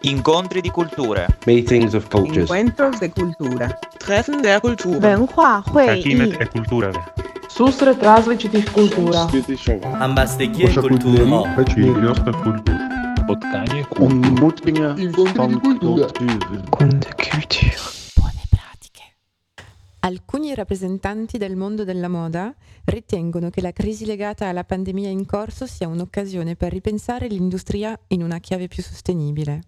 Incontri di culture. Meetings of cultures. Encuentros de cultura. Treffen der Kultur. 文化会议 Takimet e kulturele. Susret različitih kultura. Ambassador kulturo. Miljosta kultur. Spotkanie Ontmoetingen van cultuur. Kunde Kultur. Buone pratiche. Alcuni rappresentanti del mondo della moda ritengono che la crisi legata alla pandemia in corso sia un'occasione per ripensare l'industria in una chiave più sostenibile.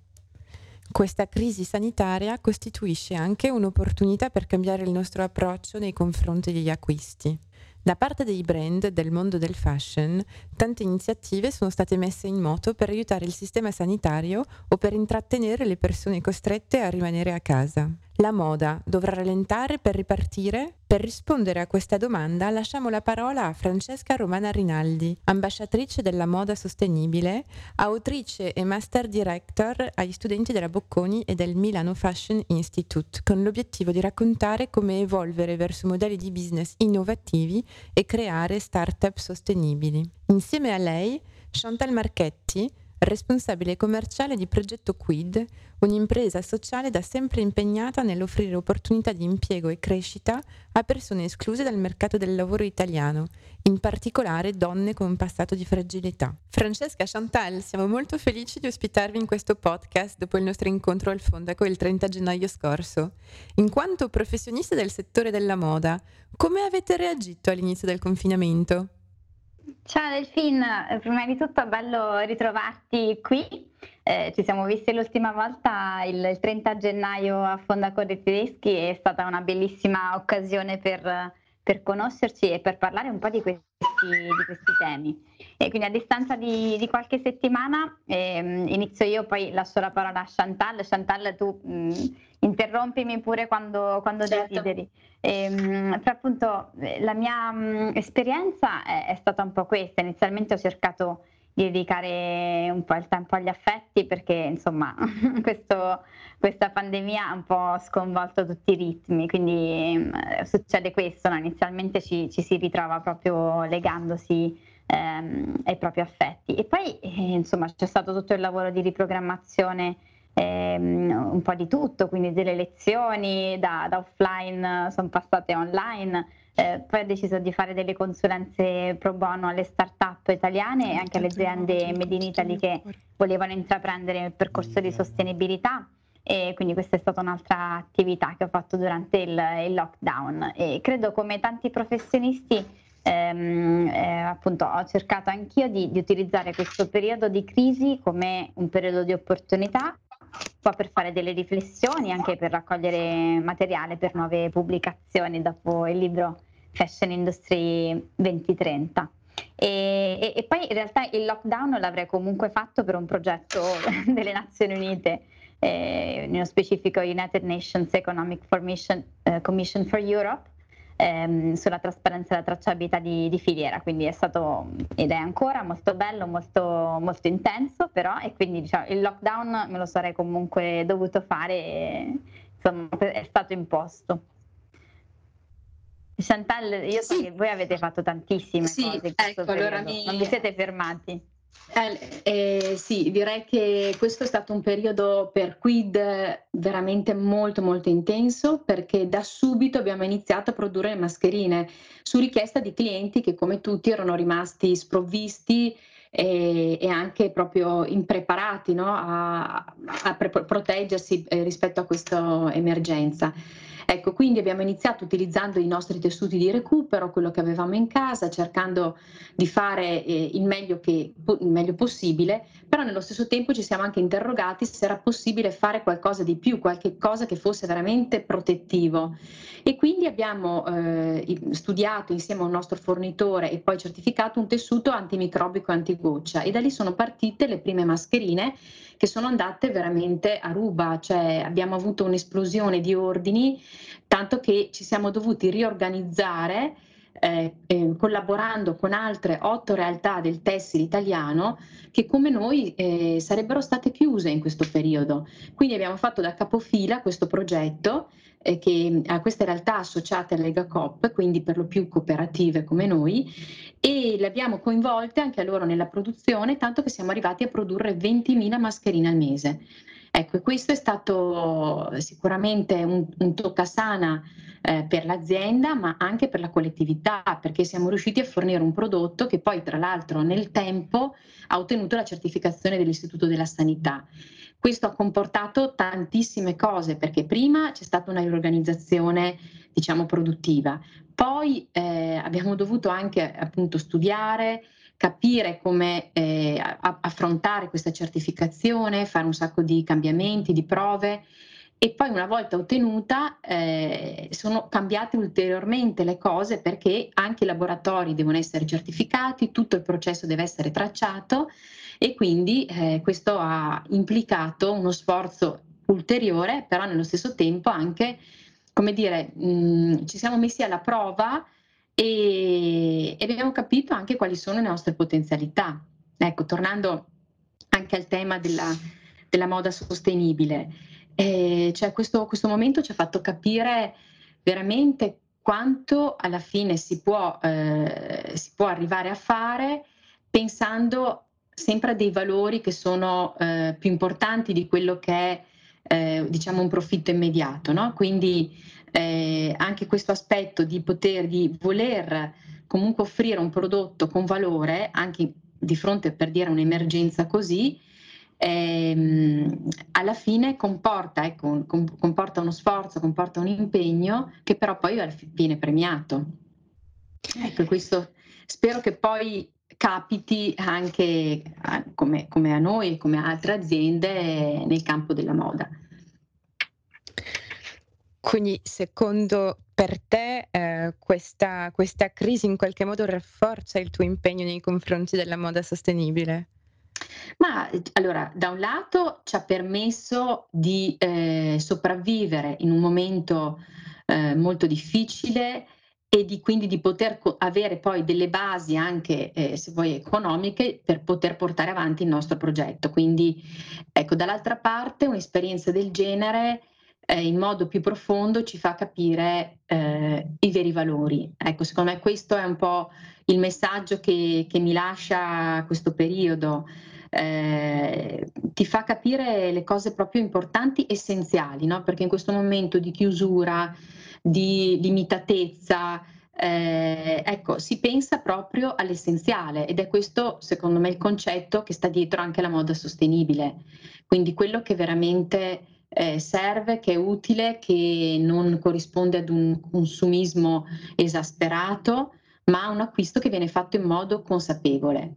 Questa crisi sanitaria costituisce anche un'opportunità per cambiare il nostro approccio nei confronti degli acquisti. Da parte dei brand del mondo del fashion, tante iniziative sono state messe in moto per aiutare il sistema sanitario o per intrattenere le persone costrette a rimanere a casa. La moda dovrà rallentare per ripartire? Per rispondere a questa domanda lasciamo la parola a Francesca Romana Rinaldi, ambasciatrice della moda sostenibile, autrice e master director agli studenti della Bocconi e del Milano Fashion Institute, con l'obiettivo di raccontare come evolvere verso modelli di business innovativi e creare start-up sostenibili. Insieme a lei, Chantal Marchetti, responsabile commerciale di Progetto Quid, un'impresa sociale da sempre impegnata nell'offrire opportunità di impiego e crescita a persone escluse dal mercato del lavoro italiano, in particolare donne con un passato di fragilità. Francesca Chantal, siamo molto felici di ospitarvi in questo podcast dopo il nostro incontro al Fondaco il 30 gennaio scorso. In quanto professionista del settore della moda, come avete reagito all'inizio del confinamento? Ciao Delfin, prima di tutto è bello ritrovarti qui. Eh, ci siamo visti l'ultima volta il, il 30 gennaio a Fondacore Tedeschi, è stata una bellissima occasione per, per conoscerci e per parlare un po' di questi, di questi temi. E quindi a distanza di, di qualche settimana ehm, inizio io, poi lascio la parola a Chantal. Chantal, tu mh, interrompimi pure quando, quando certo. desideri. E, mh, per appunto la mia mh, esperienza è, è, stata un po' questa. Inizialmente ho cercato di dedicare un po' il tempo agli affetti perché insomma questo, questa pandemia ha un po' sconvolto tutti i ritmi, quindi succede questo, no? inizialmente ci, ci si ritrova proprio legandosi ehm, ai propri affetti. E poi eh, insomma c'è stato tutto il lavoro di riprogrammazione ehm, un po' di tutto, quindi delle lezioni da, da offline sono passate online. Eh, poi ho deciso di fare delle consulenze pro bono alle start-up italiane e anche alle aziende Made in Italy che volevano intraprendere il percorso di sostenibilità. E quindi questa è stata un'altra attività che ho fatto durante il, il lockdown. E credo come tanti professionisti ehm, eh, appunto ho cercato anch'io di, di utilizzare questo periodo di crisi come un periodo di opportunità po' per fare delle riflessioni, anche per raccogliere materiale per nuove pubblicazioni dopo il libro Fashion Industry 2030. E, e, e, poi in realtà il lockdown l'avrei comunque fatto per un progetto delle Nazioni Unite, eh, nello specifico United Nations Economic Formation, eh, Commission for Europe, ehm, sulla trasparenza e la tracciabilità di, di, filiera, quindi è stato ed è ancora molto bello, molto, molto intenso però e quindi diciamo, il lockdown me lo sarei comunque dovuto fare e insomma è stato imposto. Chantal, io so che voi avete fatto tantissime sì, cose. Ecco, allora mi... Non vi siete fermati. Eh, eh, sì, direi che questo è stato un periodo per Quid veramente molto molto intenso perché da subito abbiamo iniziato a produrre le mascherine su richiesta di clienti che come tutti erano rimasti sprovvisti e, e anche proprio impreparati no? a, a pre- proteggersi eh, rispetto a questa emergenza. Ecco, quindi abbiamo iniziato utilizzando i nostri tessuti di recupero, quello che avevamo in casa, cercando di fare eh, il, meglio che, il meglio possibile, però nello stesso tempo ci siamo anche interrogati se era possibile fare qualcosa di più, qualche cosa che fosse veramente protettivo. E quindi abbiamo eh, studiato insieme a un nostro fornitore e poi certificato un tessuto antimicrobico antigoccia e da lì sono partite le prime mascherine che sono andate veramente a ruba, cioè abbiamo avuto un'esplosione di ordini, tanto che ci siamo dovuti riorganizzare eh, eh, collaborando con altre otto realtà del tessile italiano che come noi eh, sarebbero state chiuse in questo periodo. Quindi abbiamo fatto da capofila questo progetto eh, che a queste realtà associate alla Lega Coop, quindi per lo più cooperative come noi, e le abbiamo coinvolte anche a loro nella produzione, tanto che siamo arrivati a produrre 20.000 mascherine al mese. Ecco, questo è stato sicuramente un, un toccasana eh, per l'azienda, ma anche per la collettività, perché siamo riusciti a fornire un prodotto che poi, tra l'altro, nel tempo ha ottenuto la certificazione dell'Istituto della Sanità. Questo ha comportato tantissime cose, perché prima c'è stata una riorganizzazione, diciamo, produttiva, poi eh, abbiamo dovuto anche appunto studiare, capire come eh, affrontare questa certificazione, fare un sacco di cambiamenti, di prove. E poi una volta ottenuta eh, sono cambiate ulteriormente le cose perché anche i laboratori devono essere certificati, tutto il processo deve essere tracciato e quindi eh, questo ha implicato uno sforzo ulteriore, però nello stesso tempo anche, come dire, mh, ci siamo messi alla prova e, abbiamo capito anche quali sono le nostre potenzialità. Ecco, tornando anche al tema della, della moda sostenibile, eh, cioè questo, questo, momento ci ha fatto capire veramente quanto alla fine si può, eh, si può arrivare a fare pensando sempre a dei valori che sono eh, più importanti di quello che è eh, diciamo un profitto immediato. No? Quindi eh, anche questo aspetto di poter, di voler comunque offrire un prodotto con valore, anche di fronte per dire un'emergenza così, ehm, alla fine comporta, ecco, comporta uno sforzo, comporta un impegno che però poi viene premiato. Ecco, questo spero che poi capiti anche a, come, come a noi e come a altre aziende nel campo della moda. Quindi secondo per te eh, questa, questa crisi in qualche modo rafforza il tuo impegno nei confronti della moda sostenibile? Ma allora, da un lato ci ha permesso di eh, sopravvivere in un momento eh, molto difficile e di, quindi di poter co- avere poi delle basi anche, eh, se vuoi, economiche per poter portare avanti il nostro progetto. Quindi, ecco, dall'altra parte un'esperienza del genere eh, in modo più profondo ci fa capire eh, i veri valori. Ecco, secondo me questo è un po' il messaggio che, che mi lascia questo periodo. Eh, ti fa capire le cose proprio importanti, essenziali, no? perché in questo momento di chiusura, di limitatezza, eh, ecco, si pensa proprio all'essenziale ed è questo, secondo me, il concetto che sta dietro anche la moda sostenibile. Quindi quello che veramente eh, serve, che è utile, che non corrisponde ad un consumismo esasperato, ma a un acquisto che viene fatto in modo consapevole.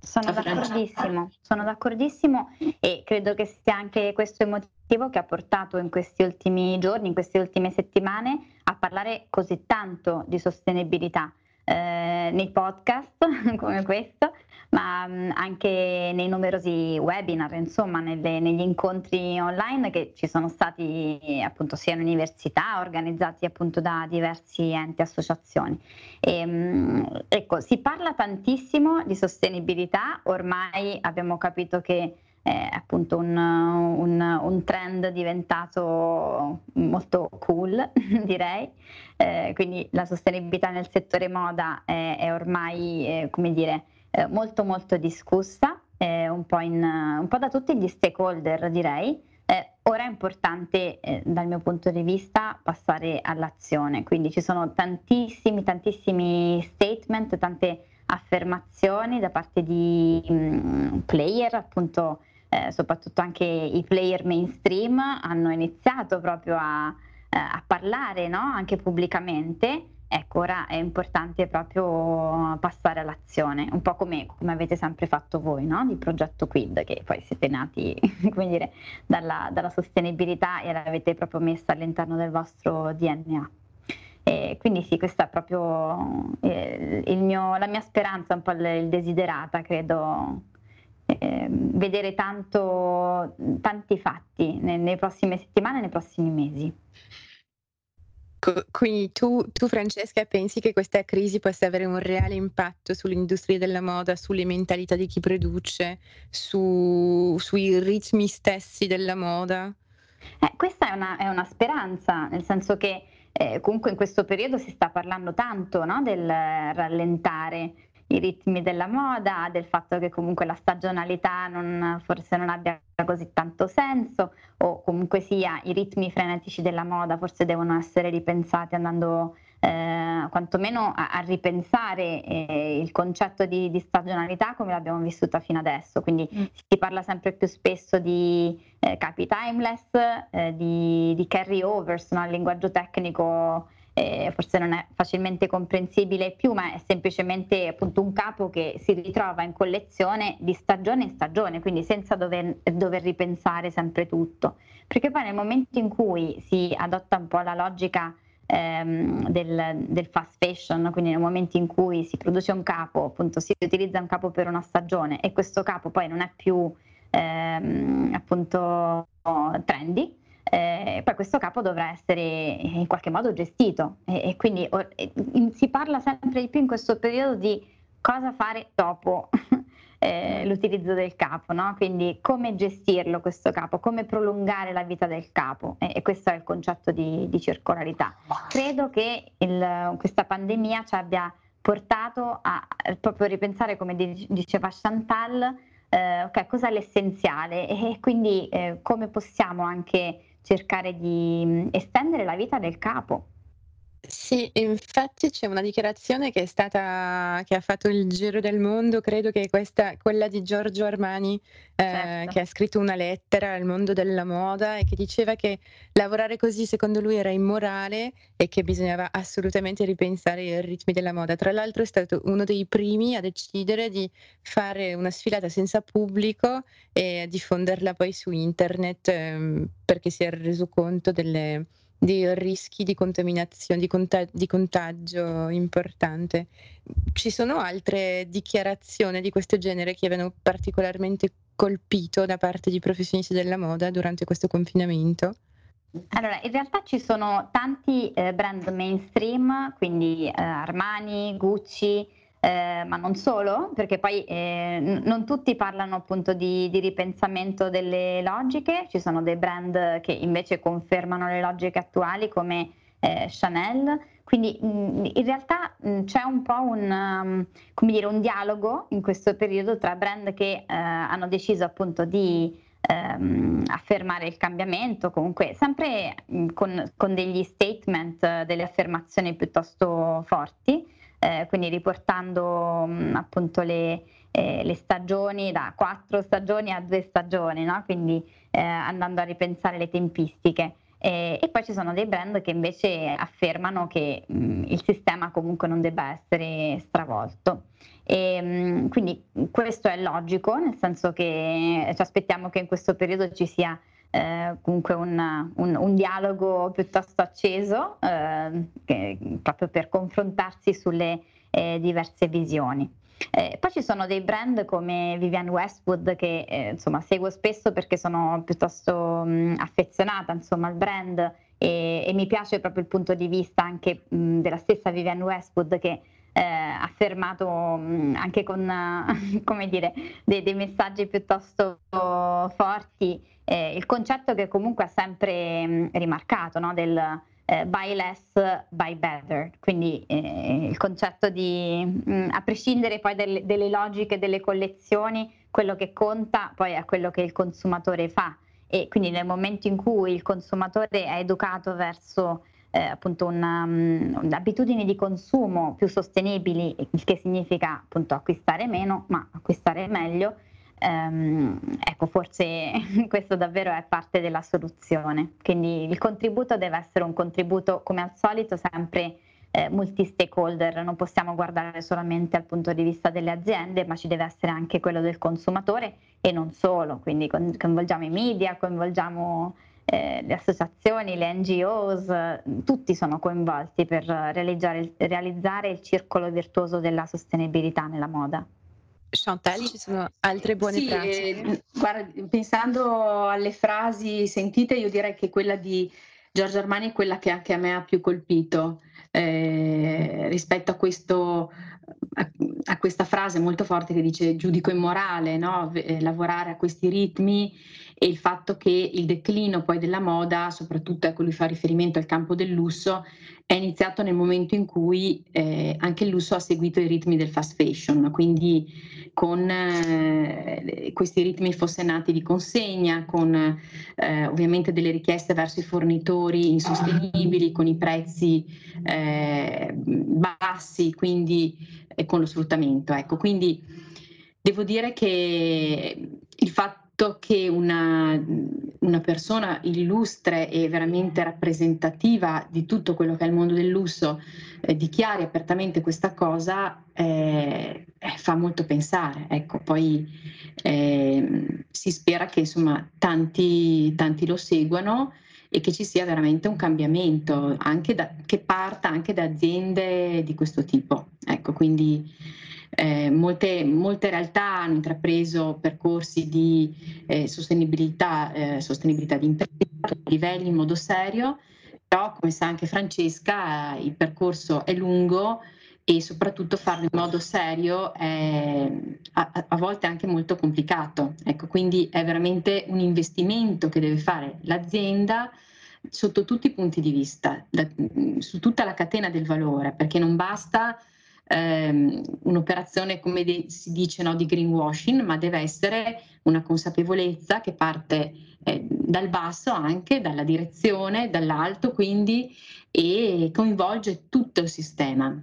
Sono d'accordissimo, sono d'accordissimo e credo che sia anche questo il motivo che ha portato in questi ultimi giorni, in queste ultime settimane, a parlare così tanto di sostenibilità eh, nei podcast come questo, ma anche nei numerosi webinar, insomma, nelle, negli incontri online che ci sono stati appunto sia in università, organizzati appunto da diversi enti e associazioni. Ecco, si parla tantissimo di sostenibilità, ormai abbiamo capito che è appunto un, un, un, trend diventato molto cool, direi. Eh, quindi la sostenibilità nel settore moda è, è ormai, eh, come dire, eh, molto molto discussa, un po, in, un, po da tutti gli stakeholder, direi. Eh, ora è importante, eh, dal mio punto di vista, passare all'azione. Quindi ci sono tantissimi, tantissimi statement, tante affermazioni da parte di mh, mm, player, appunto eh, soprattutto anche i player mainstream hanno iniziato proprio a, eh, a parlare no? anche pubblicamente. Ecco, ora è importante proprio passare all'azione, un po' come, come avete sempre fatto voi, no? di Progetto Quid, che poi siete nati dire, dalla, dalla sostenibilità e l'avete proprio messa all'interno del vostro DNA. E quindi sì, questa è proprio eh, mio, la mia speranza, un po' il desiderata, credo, eh, vedere tanto, tanti fatti nelle prossime settimane, nei prossimi mesi. Quindi tu, tu, Francesca pensi che questa crisi possa avere un reale impatto sull'industria della moda, sulle mentalità di chi produce, su, sui ritmi stessi della moda? Eh, questa è una, è una, speranza, nel senso che eh, comunque in questo periodo si sta parlando tanto no, del rallentare i ritmi della moda, del fatto che comunque la stagionalità non, forse non abbia così tanto senso o comunque sia i ritmi frenetici della moda forse devono essere ripensati andando eh, quantomeno a, a ripensare eh, il concetto di, di, stagionalità come l'abbiamo vissuta fino adesso. Quindi mm. si parla sempre più spesso di eh, capi timeless, eh, di, di carry overs, no? il linguaggio tecnico eh, forse non è facilmente comprensibile più, ma è semplicemente appunto un capo che si ritrova in collezione di stagione in stagione, quindi senza dover, dover ripensare sempre tutto. Perché poi nel momento in cui si adotta un po' la logica ehm, del, del, fast fashion, quindi nel momento in cui si produce un capo, appunto si utilizza un capo per una stagione e questo capo poi non è più ehm, appunto trendy, eh, poi questo capo dovrà essere in qualche modo gestito e, e quindi or, e, si parla sempre di più in questo periodo di cosa fare dopo eh, l'utilizzo del capo, no? quindi come gestirlo questo capo, come prolungare la vita del capo e, e questo è il concetto di, di circolarità. Credo che il, questa pandemia ci abbia portato a proprio ripensare, come diceva Chantal, eh, okay, cos'è l'essenziale e quindi eh, come possiamo anche cercare di estendere la vita del capo. Sì, infatti c'è una dichiarazione che è stata che ha fatto il giro del mondo, credo che questa quella di Giorgio Armani, ehm, Certo. che ha scritto una lettera al mondo della moda e che diceva che lavorare così secondo lui era immorale e che bisognava assolutamente ripensare i ritmi della moda. Tra l'altro è stato uno dei primi a decidere di fare una sfilata senza pubblico e a diffonderla poi su internet, ehm, perché si era reso conto delle di rischi di contaminazione, di, conta- di contagio importante. Ci sono altre dichiarazioni di questo genere che abbiano particolarmente colpito da parte di professionisti della moda durante questo confinamento? Allora, in realtà ci sono tanti eh, brand mainstream, quindi eh, Armani, Gucci, eh, ma non solo, perché poi eh, non tutti parlano appunto di, di, ripensamento delle logiche, ci sono dei brand che invece confermano le logiche attuali come eh, Chanel, quindi mh, in realtà mh, c'è un po' un, um, dire, un, dialogo in questo periodo tra brand che eh, hanno deciso appunto di ehm, affermare il cambiamento, comunque sempre mh, con, con degli statement, delle affermazioni piuttosto forti eh, quindi riportando mh, mm, appunto le, eh, le, stagioni da quattro stagioni a due stagioni, no? quindi eh, andando a ripensare le tempistiche. e poi ci sono dei brand che invece affermano che mh, mm, il sistema comunque non debba essere stravolto. E, mh, mm, quindi questo è logico, nel senso che ci aspettiamo che in questo periodo ci sia eh, comunque un, un, un, dialogo piuttosto acceso eh, che, proprio per confrontarsi sulle eh, diverse visioni. Eh, poi ci sono dei brand come Vivienne Westwood che eh, insomma seguo spesso perché sono piuttosto mh, affezionata insomma, al brand e, e, mi piace proprio il punto di vista anche mh, della stessa Vivienne Westwood che eh, affermato mh, anche con come dire, dei, dei messaggi piuttosto forti eh, il concetto che comunque ha sempre mh, rimarcato no? del eh, buy less, buy better, quindi eh, il concetto di, mh, a prescindere poi delle, delle logiche delle collezioni, quello che conta poi è quello che il consumatore fa e quindi nel momento in cui il consumatore è educato verso eh, appunto una, um, abitudini di consumo più sostenibili, il che significa appunto acquistare meno, ma acquistare meglio, ehm, ecco forse questo davvero è parte della soluzione. Quindi il contributo deve essere un contributo come al solito sempre eh, multi-stakeholder, non possiamo guardare solamente al punto di vista delle aziende, ma ci deve essere anche quello del consumatore e non solo, quindi coinvolgiamo i media, coinvolgiamo eh, le associazioni, le NGOs, tutti sono coinvolti per realizzare, realizzare il circolo virtuoso della sostenibilità nella moda. Chantal, ci sono altre buone sì, pratiche? Eh, guarda, pensando alle frasi sentite, io direi che quella di Giorgio Armani è quella che anche a me ha più colpito eh, rispetto a, questo, a, a, questa frase molto forte che dice giudico immorale, no? eh, lavorare a questi ritmi e il fatto che il declino poi della moda, soprattutto ecco lui fa riferimento al campo del lusso, è iniziato nel momento in cui eh, anche il lusso ha seguito i ritmi del fast fashion, quindi con eh, questi ritmi forsennati di consegna, con eh, ovviamente delle richieste verso i fornitori insostenibili, con i prezzi eh, bassi, quindi con lo sfruttamento. Ecco, quindi devo dire che il fatto che una, una, persona illustre e veramente rappresentativa di tutto quello che è il mondo del lusso eh, dichiari apertamente questa cosa eh, eh, fa molto pensare. Ecco, poi ehm, si spera che insomma tanti, tanti lo seguano e che ci sia veramente un cambiamento anche da, che parta anche da aziende di questo tipo. Ecco, quindi eh, molte, molte, realtà hanno intrapreso percorsi di eh, sostenibilità, eh, sostenibilità di impresa livelli in modo serio, però come sa anche Francesca il percorso è lungo e soprattutto farlo in modo serio è a, a volte anche molto complicato. Ecco, quindi è veramente un investimento che deve fare l'azienda sotto tutti i punti di vista, da, su tutta la catena del valore, perché non basta ehm, un'operazione, come de- si dice, no, di greenwashing, ma deve essere una consapevolezza che parte eh, dal basso anche, dalla direzione, dall'alto quindi, e coinvolge tutto il sistema.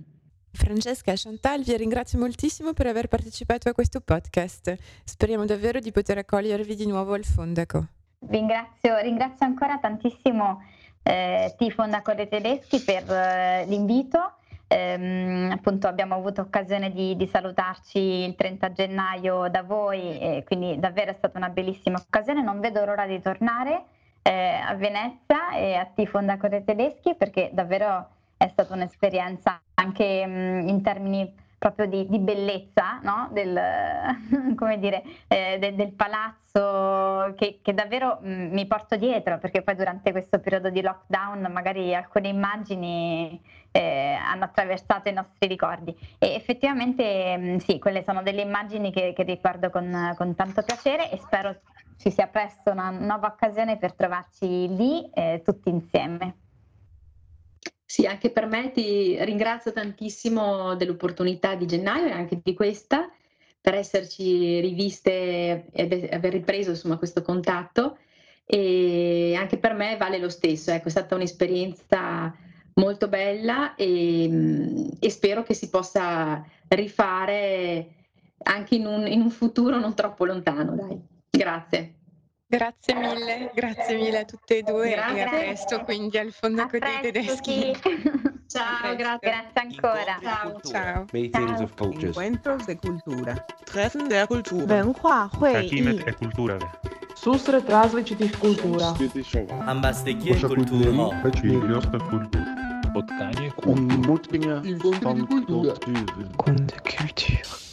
Francesca e Chantal, vi ringrazio moltissimo per aver partecipato a questo podcast. Speriamo davvero di poter accogliervi di nuovo al Fondaco. Ringrazio, ringrazio ancora tantissimo eh, T Fondaco dei Tedeschi per eh, l'invito Ehm, appunto abbiamo avuto occasione di, di, salutarci il 30 gennaio da voi e quindi davvero è stata una bellissima occasione. Non vedo l'ora di tornare eh, a Venezia e a Tifonda Corre Tedeschi perché davvero è stata un'esperienza anche mh, mm, in termini proprio di, di bellezza no? del, dire, eh, de, del, palazzo che, che davvero mh, mm, mi porto dietro perché poi durante questo periodo di lockdown magari alcune immagini eh, hanno attraversato i nostri ricordi e effettivamente mh, mm, sì, quelle sono delle immagini che, che ricordo con, con, tanto piacere e spero ci sia presto una nuova occasione per trovarci lì eh, tutti insieme. Sì, anche per me ti ringrazio tantissimo dell'opportunità di gennaio e anche di questa per esserci riviste e aver ripreso insomma, questo contatto e anche per me vale lo stesso, ecco, è stata un'esperienza molto bella e, e spero che si possa rifare anche in un, in un futuro non troppo lontano. Dai. Grazie. Grazie mille, grazie mille a tutte e due grazie. e a presto quindi al Fondo dei Tedeschi. Ciao, grazie. grazie ancora. Ciao, ciao. Meetings of Cultures. Encuentros de Cultura. Treffen der Kultur. Takimet e Kultura. Susre cultura. kultura. Ambastekije kulturo. Večerjosta kultura. Potkanje kultura. Kunde kultur. Kunde kultur.